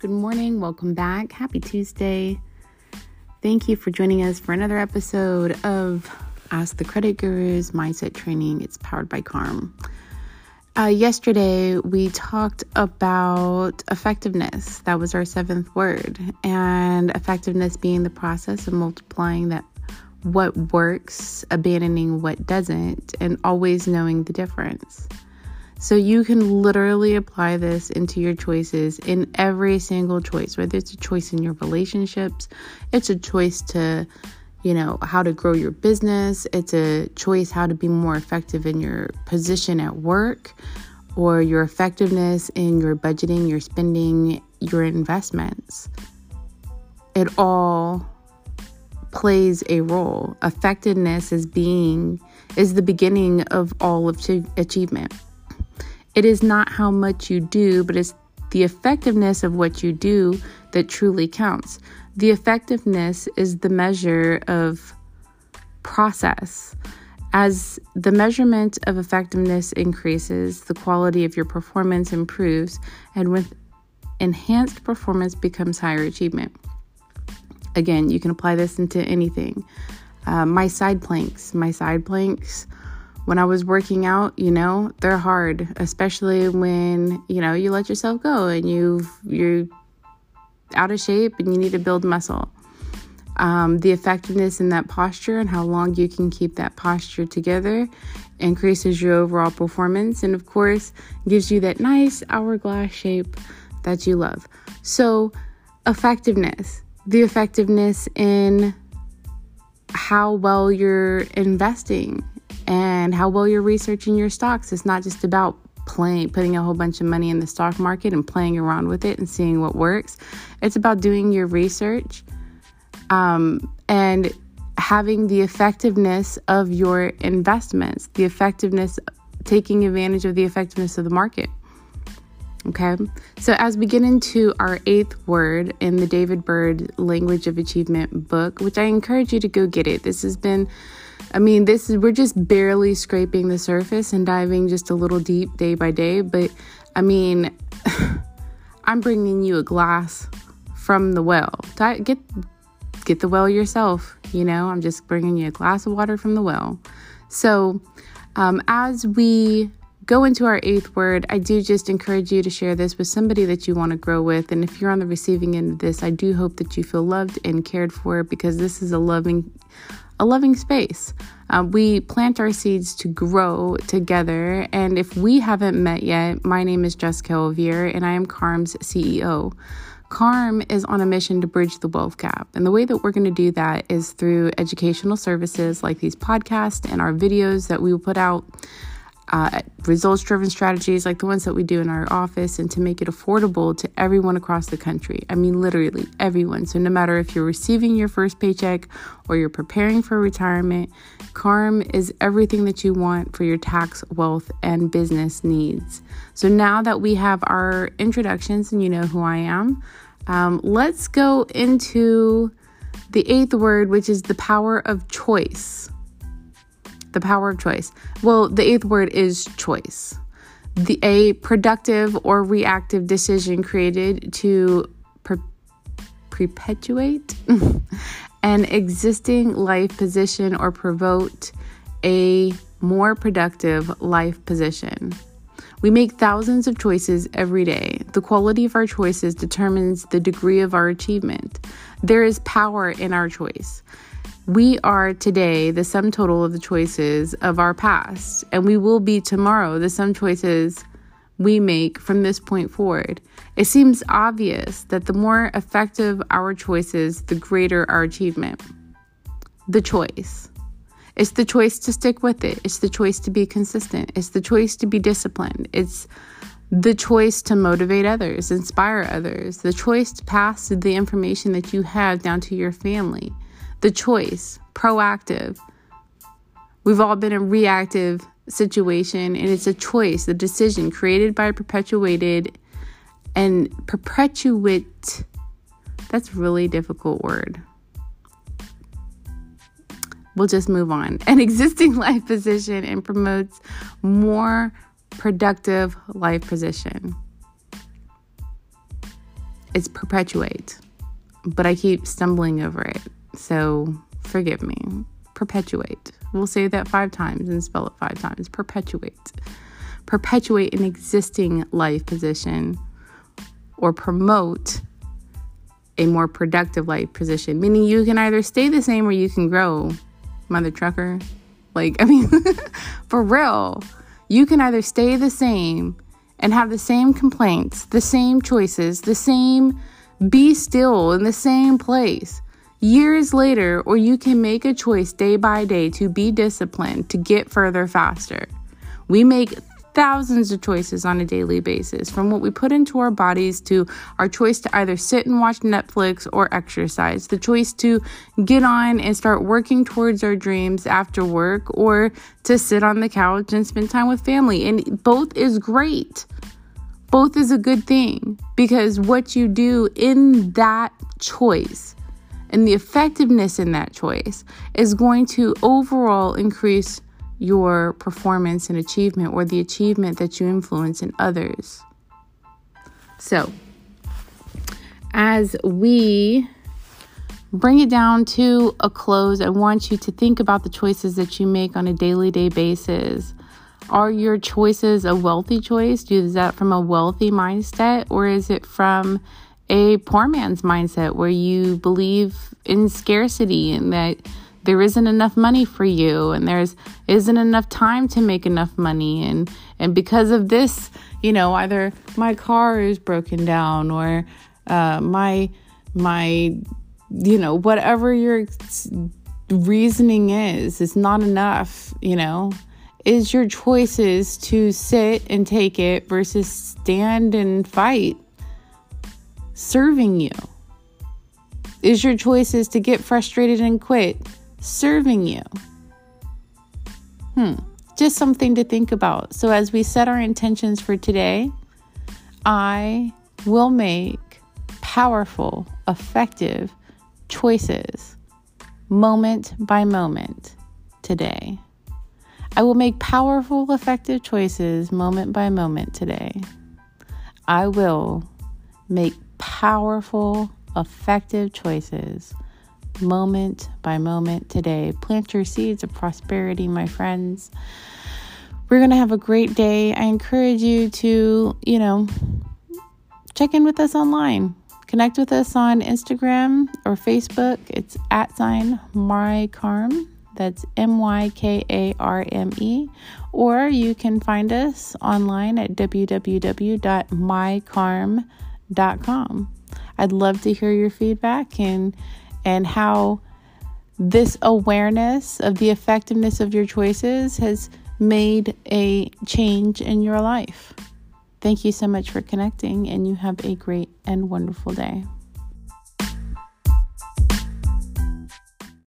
Good morning. Welcome back. Happy Tuesday. Thank you for joining us for another episode of Ask the Credit Gurus Mindset Training. It's powered by Karme. Uh, yesterday, we talked about effectiveness. That was our seventh word. And effectiveness being the process of multiplying that what works, abandoning what doesn't, and always knowing the difference. So you can literally apply this into your choices in every single choice, whether it's a choice in your relationships, it's a choice to, you know, how to grow your business, it's a choice how to be more effective in your position at work, or your effectiveness in your budgeting, your spending, your investments. It all plays a role. Effectiveness is being is the beginning of all of achievement. It is not how much you do, but it's the effectiveness of what you do that truly counts. The effectiveness is the measure of process. As the measurement of effectiveness increases, the quality of your performance improves, and with enhanced performance becomes higher achievement. Again, you can apply this into anything. Uh, my side planks, my side planks when I was working out, you know, they're hard, especially when, you know, you let yourself go and you you're out of shape and you need to build muscle. Um, the effectiveness in that posture and how long you can keep that posture together increases your overall performance and of course gives you that nice hourglass shape that you love. So, effectiveness, the effectiveness in how well you're investing and how well you're researching your stocks. It's not just about playing, putting a whole bunch of money in the stock market and playing around with it and seeing what works. It's about doing your research um, and having the effectiveness of your investments, the effectiveness, taking advantage of the effectiveness of the market. Okay, so as we get into our eighth word in the David Bird Language of Achievement book, which I encourage you to go get it. This has been I mean, this is we're just barely scraping the surface and diving just a little deep day by day, but I mean, I'm bringing you a glass from the well. Get get the well yourself, you know? I'm just bringing you a glass of water from the well. So, um, as we go into our eighth word, I do just encourage you to share this with somebody that you want to grow with. And if you're on the receiving end of this, I do hope that you feel loved and cared for because this is a loving, a loving space. Uh, we plant our seeds to grow together. And if we haven't met yet, my name is Jessica Olivier and I am Karme's CEO. Karme is on a mission to bridge the wealth gap. And the way that we're going to do that is through educational services like these podcasts and our videos that we will put out uh, results driven strategies like the ones that we do in our office and to make it affordable to everyone across the country. I mean, literally everyone. So, no matter if you're receiving your first paycheck or you're preparing for retirement, Karme is everything that you want for your tax, wealth, and business needs. So, now that we have our introductions and you know who I am, um, let's go into the eighth word, which is the power of choice the power of choice. Well, the eighth word is choice. The a productive or reactive decision created to per- perpetuate an existing life position or promote a more productive life position. We make thousands of choices every day. The quality of our choices determines the degree of our achievement. There is power in our choice. We are today the sum total of the choices of our past, and we will be tomorrow the sum choices we make from this point forward. It seems obvious that the more effective our choices, the greater our achievement. The choice. It's the choice to stick with it. It's the choice to be consistent. It's the choice to be disciplined. It's the choice to motivate others, inspire others, the choice to pass the information that you have down to your family the choice, proactive. We've all been in reactive situation and it's a choice, the decision created by perpetuated and perpetuate. That's really difficult word. We'll just move on. An existing life position and promotes more productive life position. It's perpetuate, but I keep stumbling over it. So forgive me. Perpetuate. We'll say that five times and spell it five times. Perpetuate. Perpetuate an existing life position or promote a more productive life position, meaning you can either stay the same or you can grow, mother trucker. Like, I mean, for real, you can either stay the same and have the same complaints, the same choices, the same be still in the same place years later, or you can make a choice day by day to be disciplined to get further faster. We make thousands of choices on a daily basis from what we put into our bodies to our choice to either sit and watch Netflix or exercise, the choice to get on and start working towards our dreams after work or to sit on the couch and spend time with family. And both is great. Both is a good thing because what you do in that choice and the effectiveness in that choice is going to overall increase your performance and achievement or the achievement that you influence in others. So, as we bring it down to a close, I want you to think about the choices that you make on a daily day basis. Are your choices a wealthy choice? Do is that from a wealthy mindset or is it from a poor man's mindset where you believe in scarcity and that there isn't enough money for you and there's isn't enough time to make enough money. And and because of this you know either my car is broken down or uh, my my you know whatever your reasoning is is not enough you know. Is your choices to sit and take it versus stand and fight serving you is your choices to get frustrated and quit serving you? Hmm, just something to think about. So, as we set our intentions for today, I will make powerful, effective choices moment by moment today. I will make powerful, effective choices moment by moment today. I will make powerful, effective choices moment by moment today. Plant your seeds of prosperity, my friends. We're going to have a great day. I encourage you to, you know, check in with us online. Connect with us on Instagram or Facebook. It's at sign mykarme. That's M Y K A R M E. Or you can find us online at www.mykarme.com. I'd love to hear your feedback and and how this awareness of the effectiveness of your choices has made a change in your life. Thank you so much for connecting, and you have a great and wonderful day.